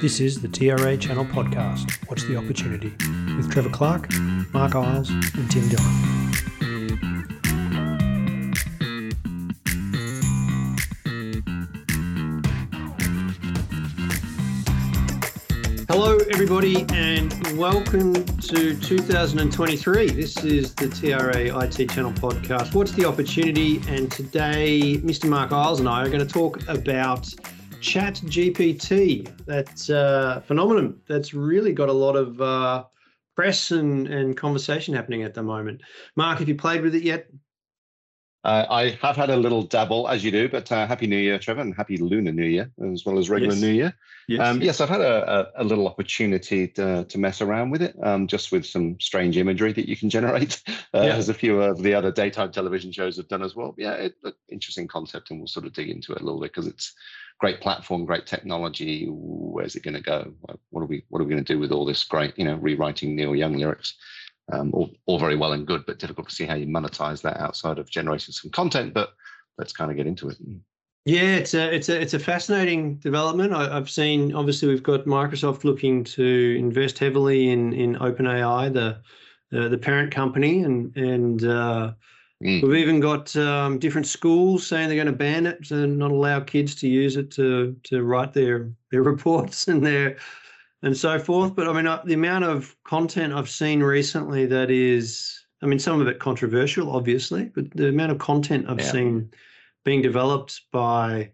This is the TRA Channel podcast, What's the Opportunity, with Trevor Clark, Mark Iles, and Tim Dillon. Hello, everybody, and welcome to 2023. This is the TRA IT Channel podcast. What's the opportunity? And today, Mr. Mark Iles and I are going to talk about Chat GPT, that uh, phenomenon that's really got a lot of uh, press and, and conversation happening at the moment. Mark, have you played with it yet? Uh, I have had a little dabble, as you do, but uh, happy New Year, Trevor, and happy Lunar New Year, as well as regular Yes. New Year. Yes. Um, yes, I've had a, a, a little opportunity to, to mess around with it, um, just with some strange imagery that you can generate, uh, Yeah. as a few of the other daytime television shows have done as well. Yeah, it, it- interesting concept, and we'll sort of dig into it a little bit because it's great platform, great technology. Where's it going to go? What are we What are we going to do with all this great, you know, rewriting Neil Young lyrics? Um, all, all very well and good, but difficult to see how you monetize that outside of generating some content. But let's kind of get into it. Yeah, it's a it's a it's a fascinating development. I, I've seen obviously we've got Microsoft looking to invest heavily in in OpenAI, the the, the parent company, and and uh, Mm. we've even got um, different schools saying they're going to ban it and not allow kids to use it to to write their their reports and their and so forth. But I mean, uh, the amount of content I've seen recently that is, I mean, some of it controversial, obviously, but the amount of content I've Yeah. seen being developed by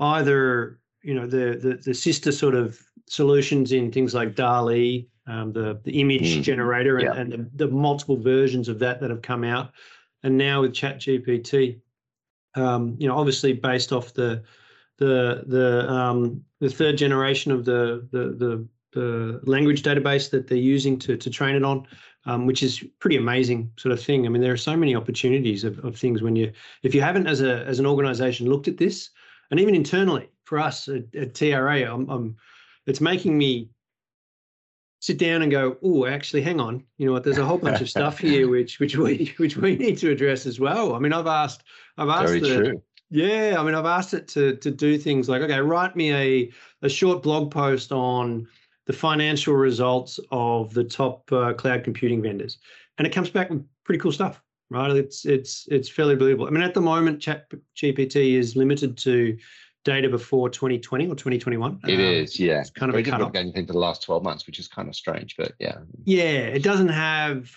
either you know the, the the sister sort of solutions in things like DALL-E, um, the the image Mm. generator, and, Yeah. and the, the multiple versions of that that have come out, and now with ChatGPT, um, you know, obviously based off the the the um, the third generation of the the the the language database that they're using to to train it on, um, which is pretty amazing sort of thing. I mean, there are so many opportunities of, of things when you if you haven't as a as an organization looked at this, and even internally for us at, at TRA, I'm, I'm it's making me sit down and go, oh, actually, hang on, you know what? There's a whole bunch of stuff here which which we which we need to address as well. I mean, I've asked I've asked Very the, true. yeah, I mean, I've asked it to to do things like, okay, write me a a short blog post on the financial results of the top uh, cloud computing vendors, and it comes back with pretty cool stuff, right? It's it's it's fairly believable. I mean, at the moment, Chat GPT is limited to data before 2020 or 2021. It Um, is, yeah. It's kind of Very a cut difficult off. get anything for the last 12 months, which is kind of strange, but yeah. Yeah, it doesn't have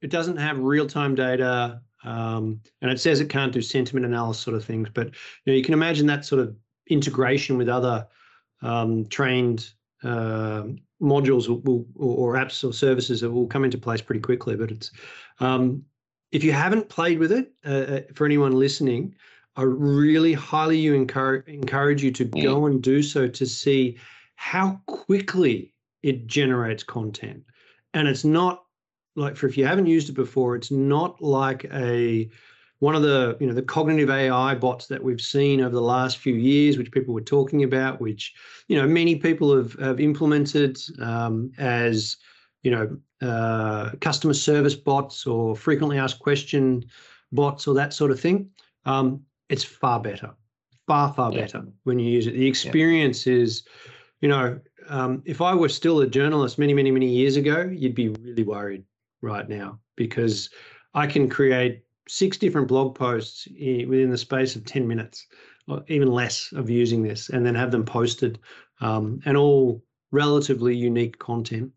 it doesn't have real time data, um, and it says it can't do sentiment analysis sort of things. But you know, you can imagine that sort of integration with other um, trained um modules will, will, or apps or services that will come into place pretty quickly. But it's um, if you haven't played with it, uh, uh, for anyone listening, I really highly you encourage encourage you to Mm. go and do so to see how quickly it generates content. And it's not like for if you haven't used it before, it's not like a one of the you know the cognitive AI bots that we've seen over the last few years, which people were talking about, which you know many people have have implemented um, as you know uh, customer service bots or frequently asked question bots or that sort of thing. Um, it's far better, far far Yeah. better when you use it. The experience is, you know, um, if I were still a journalist many many many years ago, you'd be really worried right now because I can create six different blog posts within the space of 10 minutes or even less of using this and then have them posted um, and all relatively unique content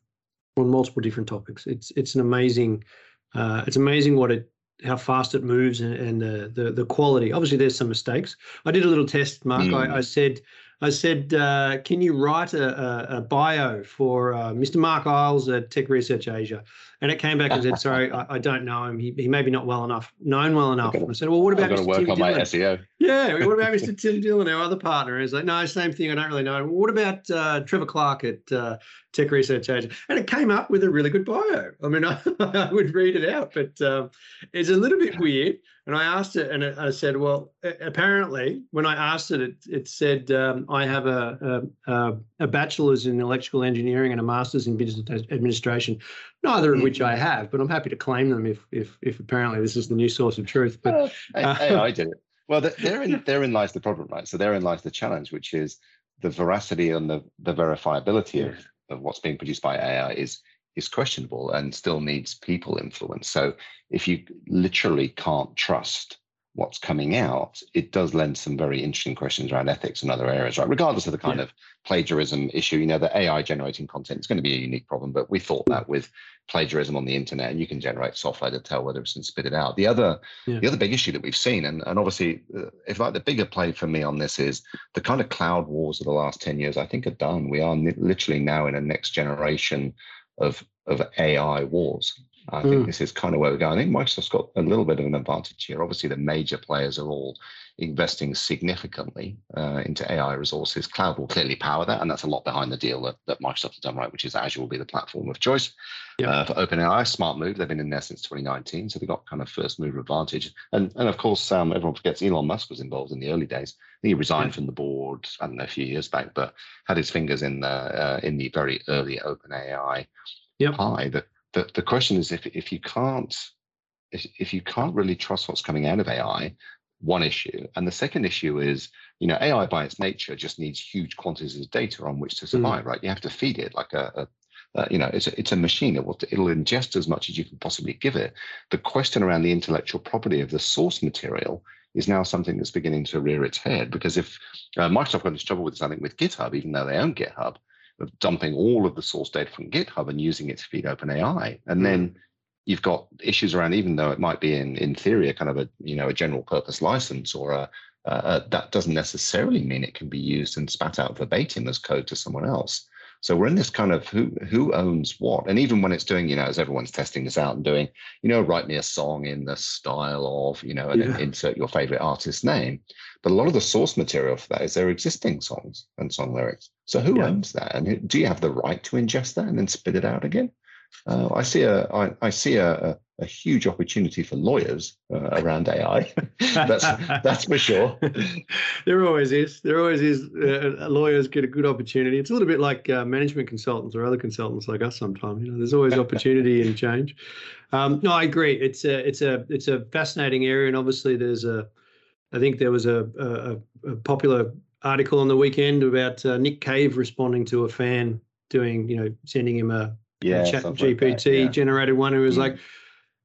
on multiple different topics it's it's an amazing uh, it's amazing what it how fast it moves and, and the, the the quality obviously there's some mistakes i did a little test mark I, I said I said, uh, can you write a, a, a bio for uh, Mr. Mark Iles at Tech Research Asia? And it came back and said, sorry, I, I don't know him. He, he may be not well enough, known well enough. And I said, well, what I've about got to Mr. work Tim on my Dillon? SEO. Yeah, what about Mr. Tim Dillon, our other partner? He's like, no, same thing. I don't really know. What about uh, Trevor Clark at uh, Tech Research Asia? And it came up with a really good bio. I mean, I, I would read it out, but um, it's a little bit weird. And I asked it, and it, I said, well, apparently, when I asked it, it, it said um, I have a, a, a bachelor's in electrical engineering and a master's in business administration, neither of which I have, but I'm happy to claim them if, if, if apparently this is the new source of truth. But Well, uh, I, I- I did it. Well, th- therein therein lies the problem, right? So therein lies the challenge, which is the veracity and the, the verifiability of, of what's being produced by AI is is questionable and still needs people influence. So if you literally can't trust what's coming out, it does lend some very interesting questions around ethics and other areas, right? Regardless of the kind yeah. of plagiarism issue, you know, the AI generating content is going to be a unique problem, but we thought that with plagiarism on the internet, and you can generate software to tell whether it's been spit it out. The other, yeah. the other big issue that we've seen, and, and obviously, uh, if like the bigger play for me on this is the kind of cloud wars of the last 10 years, I think are done. We are literally now in a next generation of of AI wars. I think mm. this is kind of where we're going. I think Microsoft's got a little bit of an advantage here. Obviously, the major players are all investing significantly uh, into AI resources. Cloud will clearly power that, and that's a lot behind the deal that, that Microsoft has done right, which is Azure will be the platform of choice yeah. uh, for OpenAI. Smart move. They've been in there since 2019, so they've got kind of first mover advantage. And and of course, um, everyone forgets Elon Musk was involved in the early days. he resigned yeah. from the board. I don't know a few years back, but had his fingers in the uh, in the very early OpenAI yep. pie. The, the the question is if if you can't if, if you can't really trust what's coming out of AI, one issue. And the second issue is, you know, AI by its nature just needs huge quantities of data on which to hmm. survive, mm. right? You have to feed it like a, a uh, you know, it's a, it's a machine. It will, it'll ingest as much as you can possibly give it. The question around the intellectual property of the source material is now something that's beginning to rear its head because if uh, Microsoft got into trouble with something with GitHub, even though they own GitHub, of dumping all of the source data from GitHub and using it to feed OpenAI. And mm. then you've got issues around, even though it might be in, in theory a kind of a you know a general purpose license or a uh, that doesn't necessarily mean it can be used and spat out verbatim as code to someone else. So we're in this kind of who who owns what, and even when it's doing, you know, as everyone's testing this out and doing, you know, write me a song in the style of, you know, and yeah. insert your favorite artist's name. But a lot of the source material for that is their existing songs and song lyrics. So who yeah. owns that, and do you have the right to ingest that and then spit it out again? Uh, I see a I, I see a, a, a, huge opportunity for lawyers uh, around AI. that's that's for sure. there always is. There always is. Uh, lawyers get a good opportunity. It's a little bit like uh, management consultants or other consultants like us. Sometimes you know, there's always opportunity and change. Um, no, I agree. It's a it's a it's a fascinating area, and obviously there's a. I think there was a, a, a popular article on the weekend about uh, Nick Cave responding to a fan doing, you know, sending him a yeah, chat GPT like yeah. generated one who was yeah. like,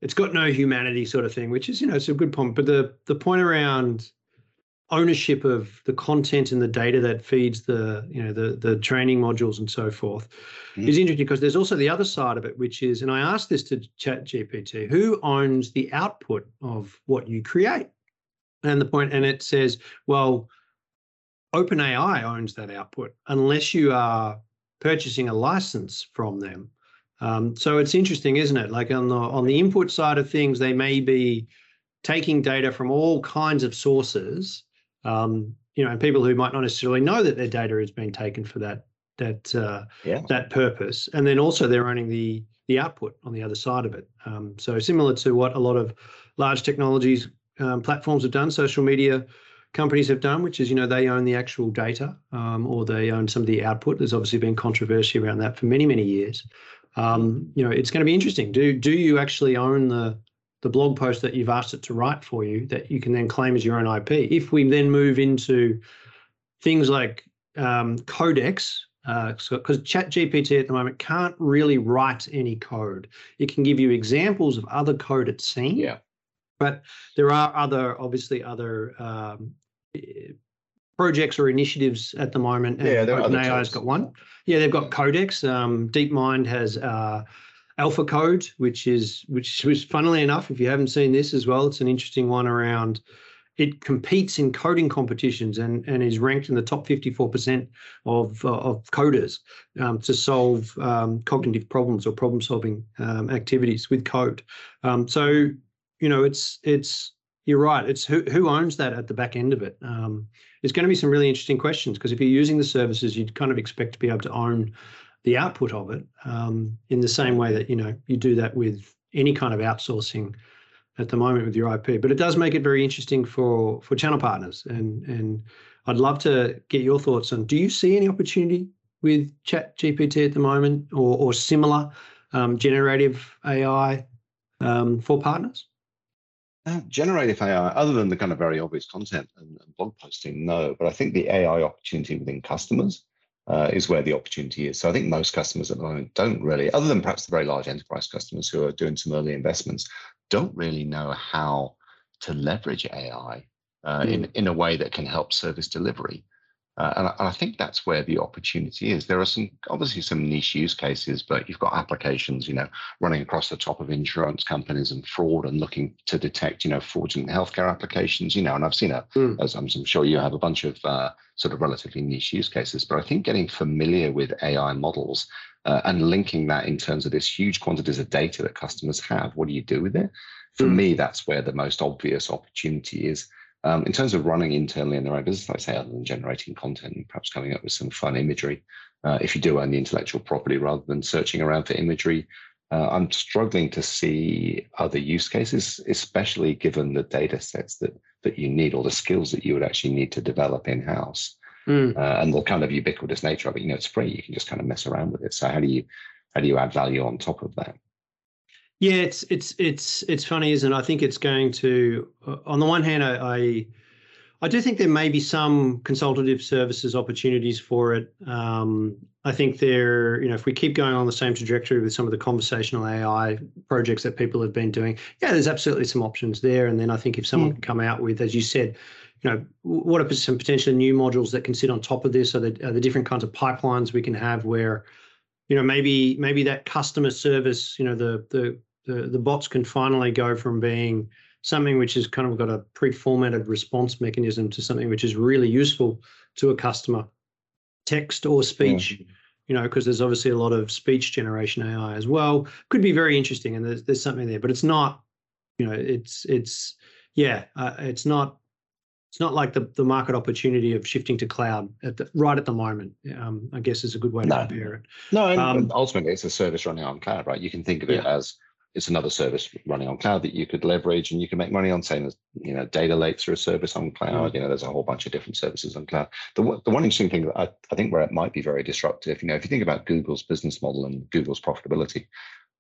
it's got no humanity sort of thing, which is, you know, it's a good point. But the the point around ownership of the content and the data that feeds the, you know, the the training modules and so forth mm. is interesting because there's also the other side of it, which is, and I asked this to Chat GPT, who owns the output of what you create? And the point, and it says, well, OpenAI owns that output unless you are purchasing a license from them. Um, so it's interesting, isn't it? Like on the on the input side of things, they may be taking data from all kinds of sources. Um, you know, and people who might not necessarily know that their data is being taken for that that uh, yeah. that purpose, and then also they're owning the the output on the other side of it. Um, so similar to what a lot of large technologies um, platforms have done, social media companies have done, which is, you know, they own the actual data um, or they own some of the output. There's obviously been controversy around that for many, many years. Um, you know, it's going to be interesting. Do do you actually own the the blog post that you've asked it to write for you that you can then claim as your own IP? If we then move into things like um, codex, because uh, so, Chat GPT at the moment can't really write any code. It can give you examples of other code it's seen. Yeah. But there are other, obviously, other um, projects or initiatives at the moment. And yeah, there OpenAI's got one. Yeah, they've got Codex. Um, DeepMind has uh, AlphaCode, which is which was funnily enough, if you haven't seen this as well, it's an interesting one around. It competes in coding competitions and, and is ranked in the top 54% of, uh, of coders um, to solve um, cognitive problems or problem solving um, activities with code. Um, so, you know, it's it's you're right. It's who who owns that at the back end of it. Um, it's going to be some really interesting questions because if you're using the services, you'd kind of expect to be able to own the output of it um, in the same way that you know you do that with any kind of outsourcing at the moment with your IP. But it does make it very interesting for for channel partners, and and I'd love to get your thoughts on. Do you see any opportunity with Chat GPT at the moment, or or similar um, generative AI um, for partners? Uh, generative AI, other than the kind of very obvious content and, and blog posting, no. But I think the AI opportunity within customers uh, is where the opportunity is. So I think most customers at the moment don't really, other than perhaps the very large enterprise customers who are doing some early investments, don't really know how to leverage AI uh, mm. in, in a way that can help service delivery. Uh, and, I, and, I, think that's where the opportunity is. There are some obviously some niche use cases, but you've got applications, you know, running across the top of insurance companies and fraud and looking to detect, you know, fraudulent healthcare applications, you know. And I've seen a, mm. as I'm, sure you have, a bunch of uh, sort of relatively niche use cases. But I think getting familiar with AI models uh, and linking that in terms of this huge quantities of data that customers have, what do you do with it? For mm. me, that's where the most obvious opportunity is. Um, in terms of running internally in their own business, like I say, other than generating content and perhaps coming up with some fun imagery, uh, if you do own the intellectual property rather than searching around for imagery, uh, I'm struggling to see other use cases, especially given the data sets that that you need or the skills that you would actually need to develop in house. Mm. Uh, and the kind of ubiquitous nature of it, you know, it's free. You can just kind of mess around with it. So how do you how do you add value on top of that? Yeah, it's it's it's it's funny, isn't it? I think it's going to. Uh, on the one hand, I, I, I do think there may be some consultative services opportunities for it. Um, I think there, you know, if we keep going on the same trajectory with some of the conversational AI projects that people have been doing, yeah, there's absolutely some options there. And then I think if someone mm. can come out with, as you said, you know, what are some potential new modules that can sit on top of this? Are the, are the different kinds of pipelines we can have where, you know, maybe maybe that customer service, you know, the the the, the bots can finally go from being something which has kind of got a pre-formatted response mechanism to something which is really useful to a customer, text or speech. Yeah. You know, because there's obviously a lot of speech generation AI as well. Could be very interesting, and there's there's something there, but it's not. You know, it's it's yeah, uh, it's not it's not like the, the market opportunity of shifting to cloud at the, right at the moment. Um, I guess is a good way to no. compare it. No, um, ultimately it's a service running on cloud, right? You can think of it yeah. as it's another service running on cloud that you could leverage and you can make money on saying you know data lakes are a service on cloud you know there's a whole bunch of different services on cloud. The, the one interesting thing that I, I think where it might be very disruptive you know if you think about google's business model and google's profitability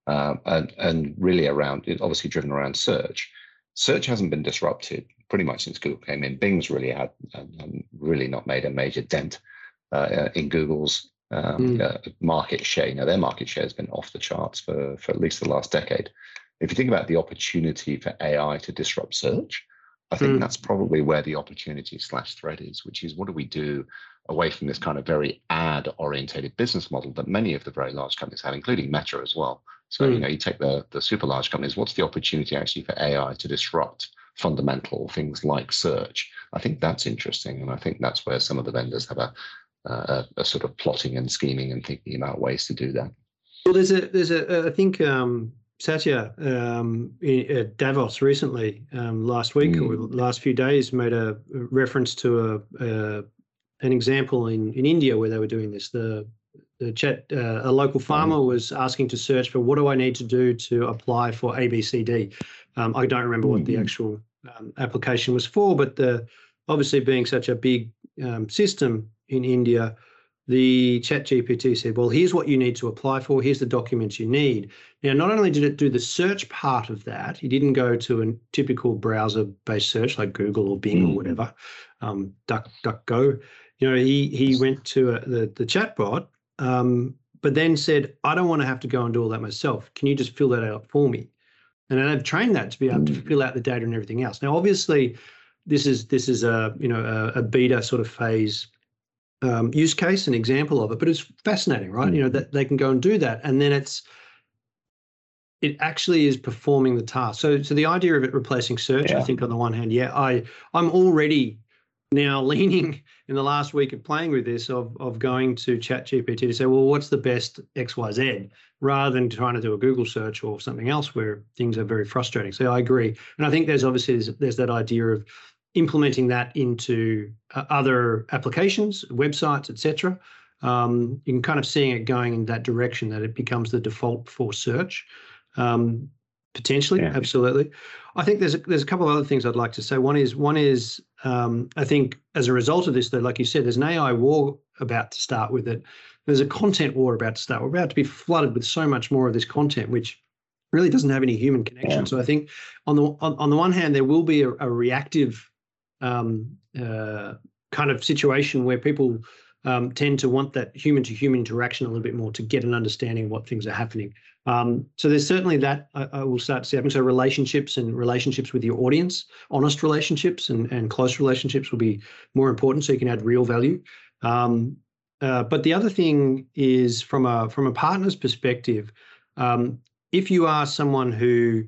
uh, and, and really around it obviously driven around search search hasn't been disrupted pretty much since google came in. Bing's really had um, really not made a major dent uh, in google's um, mm. uh, market share. You know, their market share has been off the charts for, for at least the last decade. If you think about the opportunity for AI to disrupt search, I think mm. that's probably where the opportunity slash threat is, which is what do we do away from this kind of very ad orientated business model that many of the very large companies have, including Meta as well. So, mm. you know, you take the, the super large companies, what's the opportunity actually for AI to disrupt fundamental things like search? I think that's interesting. And I think that's where some of the vendors have a, uh, a, sort of plotting and scheming and thinking about ways to do that. Well, there's a there's a I think um, Satya um, at Davos recently um, last week mm. or last few days made a reference to a, a, an example in in India where they were doing this. The the chat uh, a local farmer mm. was asking to search for what do I need to do to apply for ABCD. Um, I don't remember mm. what the mm-hmm. actual um, application was for, but the obviously being such a big um, system, in India, the chat GPT said, well, here's what you need to apply for. Here's the documents you need. Now, not only did it do the search part of that, he didn't go to a typical browser-based search like Google or Bing mm. or whatever, um, Duck, DuckGo. You know, he he went to a, the the chatbot, um, but then said, I don't want to have to go and do all that myself. Can you just fill that out for me? And I've trained that to be able mm. to fill out the data and everything else. Now, obviously, this is this is a you know a, a beta sort of phase um, use case, an example of it, but it's fascinating, right? Mm. You know that they can go and do that, and then it's it actually is performing the task. So, so the idea of it replacing search, yeah. I think, on the one hand, yeah, I I'm already now leaning in the last week of playing with this of of going to Chat GPT to say, well, what's the best X Y Z, rather than trying to do a Google search or something else where things are very frustrating. So I agree, and I think there's obviously there's, there's that idea of implementing that into uh, other applications, websites, etc. Um, you can kind of seeing it going in that direction that it becomes the default for search. Um, potentially, yeah. absolutely. I think there's a, there's a couple of other things I'd like to say. One is one is um, I think as a result of this, though, like you said, there's an AI war about to start with it. There's a content war about to start. We're about to be flooded with so much more of this content, which really doesn't have any human connection. Yeah. So I think on the on, on the one hand, there will be a, a reactive um, uh, kind of situation where people um, tend to want that human to human interaction a little bit more to get an understanding of what things are happening. Um, so there's certainly that I, I, will start to see happen. So relationships and relationships with your audience, honest relationships and, and close relationships will be more important so you can add real value. Um, uh, but the other thing is from a from a partner's perspective, um, if you are someone who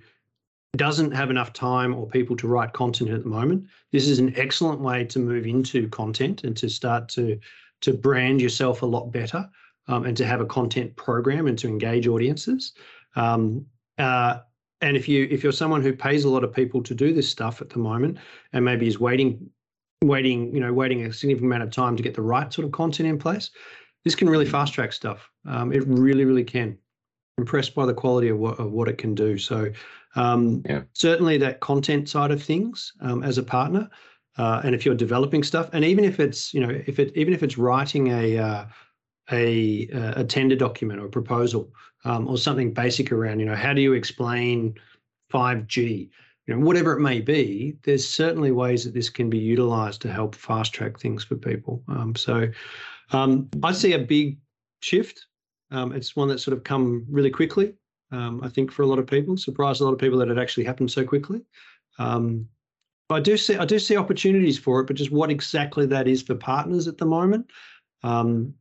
doesn't have enough time or people to write content at the moment, this is an excellent way to move into content and to start to to brand yourself a lot better um, and to have a content program and to engage audiences. Um, uh, and if you if you're someone who pays a lot of people to do this stuff at the moment and maybe is waiting waiting you know waiting a significant amount of time to get the right sort of content in place this can really fast track stuff um, it really really can impressed by the quality of what, of what it can do so um, yeah. certainly that content side of things um, as a partner uh, and if you're developing stuff, and even if it's you know if it even if it's writing a uh, a a tender document or a proposal um, or something basic around you know how do you explain 5G, you know whatever it may be, there's certainly ways that this can be utilized to help fast track things for people. Um, so um, I see a big shift. Um, it's one that's sort of come really quickly. Um, I think for a lot of people, surprised a lot of people that it actually happened so quickly. Um, I do see I do see opportunities for it, but just what exactly that is for partners at the moment, um,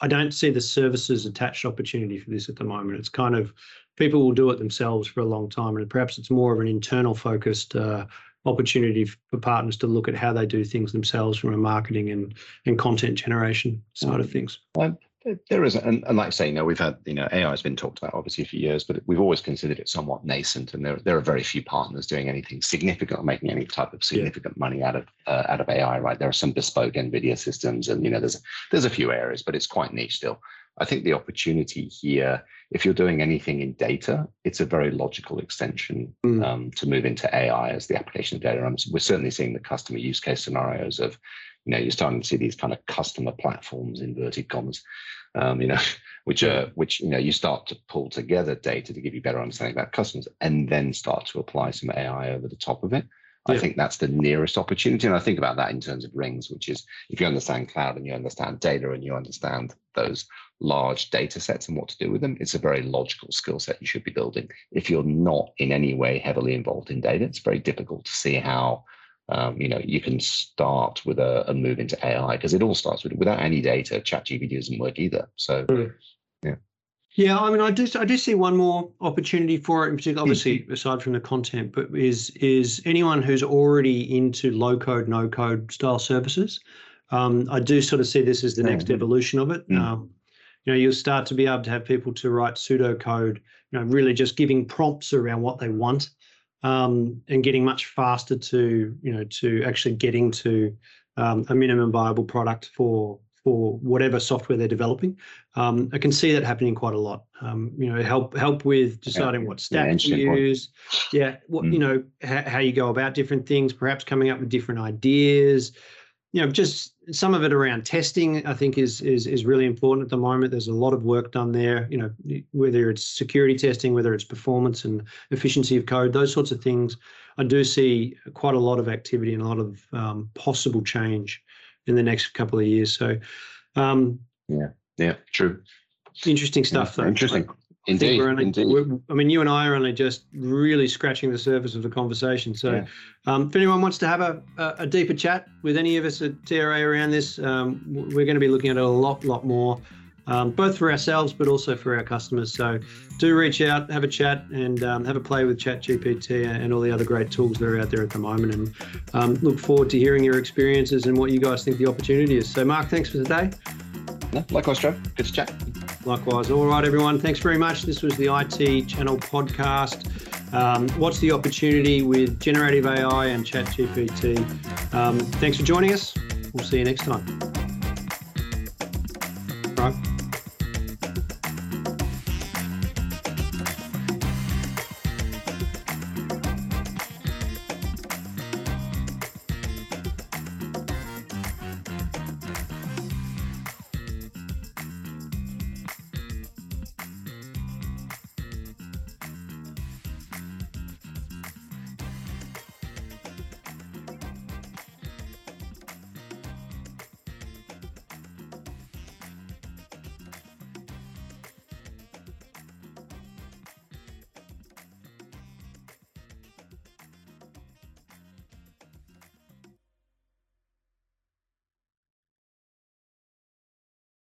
I don't see the services attached opportunity for this at the moment. It's kind of people will do it themselves for a long time, and perhaps it's more of an internal focused uh, opportunity for partners to look at how they do things themselves from a marketing and and content generation side of things. There is, and, and like I say, you know, we've had, you know, AI has been talked about obviously for years, but we've always considered it somewhat nascent, and there there are very few partners doing anything significant, or making any type of significant yeah. money out of uh, out of AI. Right, there are some bespoke NVIDIA systems, and you know, there's there's a few areas, but it's quite niche still. I think the opportunity here, if you're doing anything in data, it's a very logical extension mm. um, to move into AI as the application of data. And we're certainly seeing the customer use case scenarios of you know, you're starting to see these kind of customer platforms, inverted commas, um, you know, which are which you know you start to pull together data to give you better understanding about customers, and then start to apply some AI over the top of it. Yeah. I think that's the nearest opportunity, and I think about that in terms of rings, which is if you understand cloud and you understand data and you understand those large data sets and what to do with them, it's a very logical skill set you should be building. If you're not in any way heavily involved in data, it's very difficult to see how um, you know, you can start with a, a move into AI because it all starts with without any data. ChatGPT doesn't work either. So, mm. yeah. Yeah, I mean, I do. I do see one more opportunity for it in particular. Obviously, aside from the content, but is is anyone who's already into low code, no code style services. Um, I do sort of see this as the next mm-hmm. evolution of it. Mm. Um, you know, you'll start to be able to have people to write pseudo code. You know, really just giving prompts around what they want um, and getting much faster to you know to actually getting to um, a minimum viable product for for whatever software they're developing. Um, I can see that happening quite a lot. Um, you know, help help with deciding what stack yeah, to use. Yeah, what mm. you know, how, how you go about different things. Perhaps coming up with different ideas you know, just some of it around testing, I think is is is really important at the moment. There's a lot of work done there. You know, whether it's security testing, whether it's performance and efficiency of code, those sorts of things. I do see quite a lot of activity and a lot of um, possible change in the next couple of years. So, um, yeah, yeah, true. Interesting stuff. Yeah, though. Interesting. Indeed, only, indeed. I mean, you and I are only just really scratching the surface of the conversation. So, yeah. um, if anyone wants to have a, a, a, deeper chat with any of us at TRA around this, um, we're going to be looking at it a lot, lot more, um, both for ourselves but also for our customers. So, do reach out, have a chat, and um, have a play with ChatGPT and all the other great tools that are out there at the moment. And um, look forward to hearing your experiences and what you guys think the opportunity is. So, Mark, thanks for today. No, likewise, Joe. Good to chat. Likewise. All right, everyone. Thanks very much. This was the IT Channel podcast. Um, what's the opportunity with generative AI and ChatGPT? Um, thanks for joining us. We'll see you next time.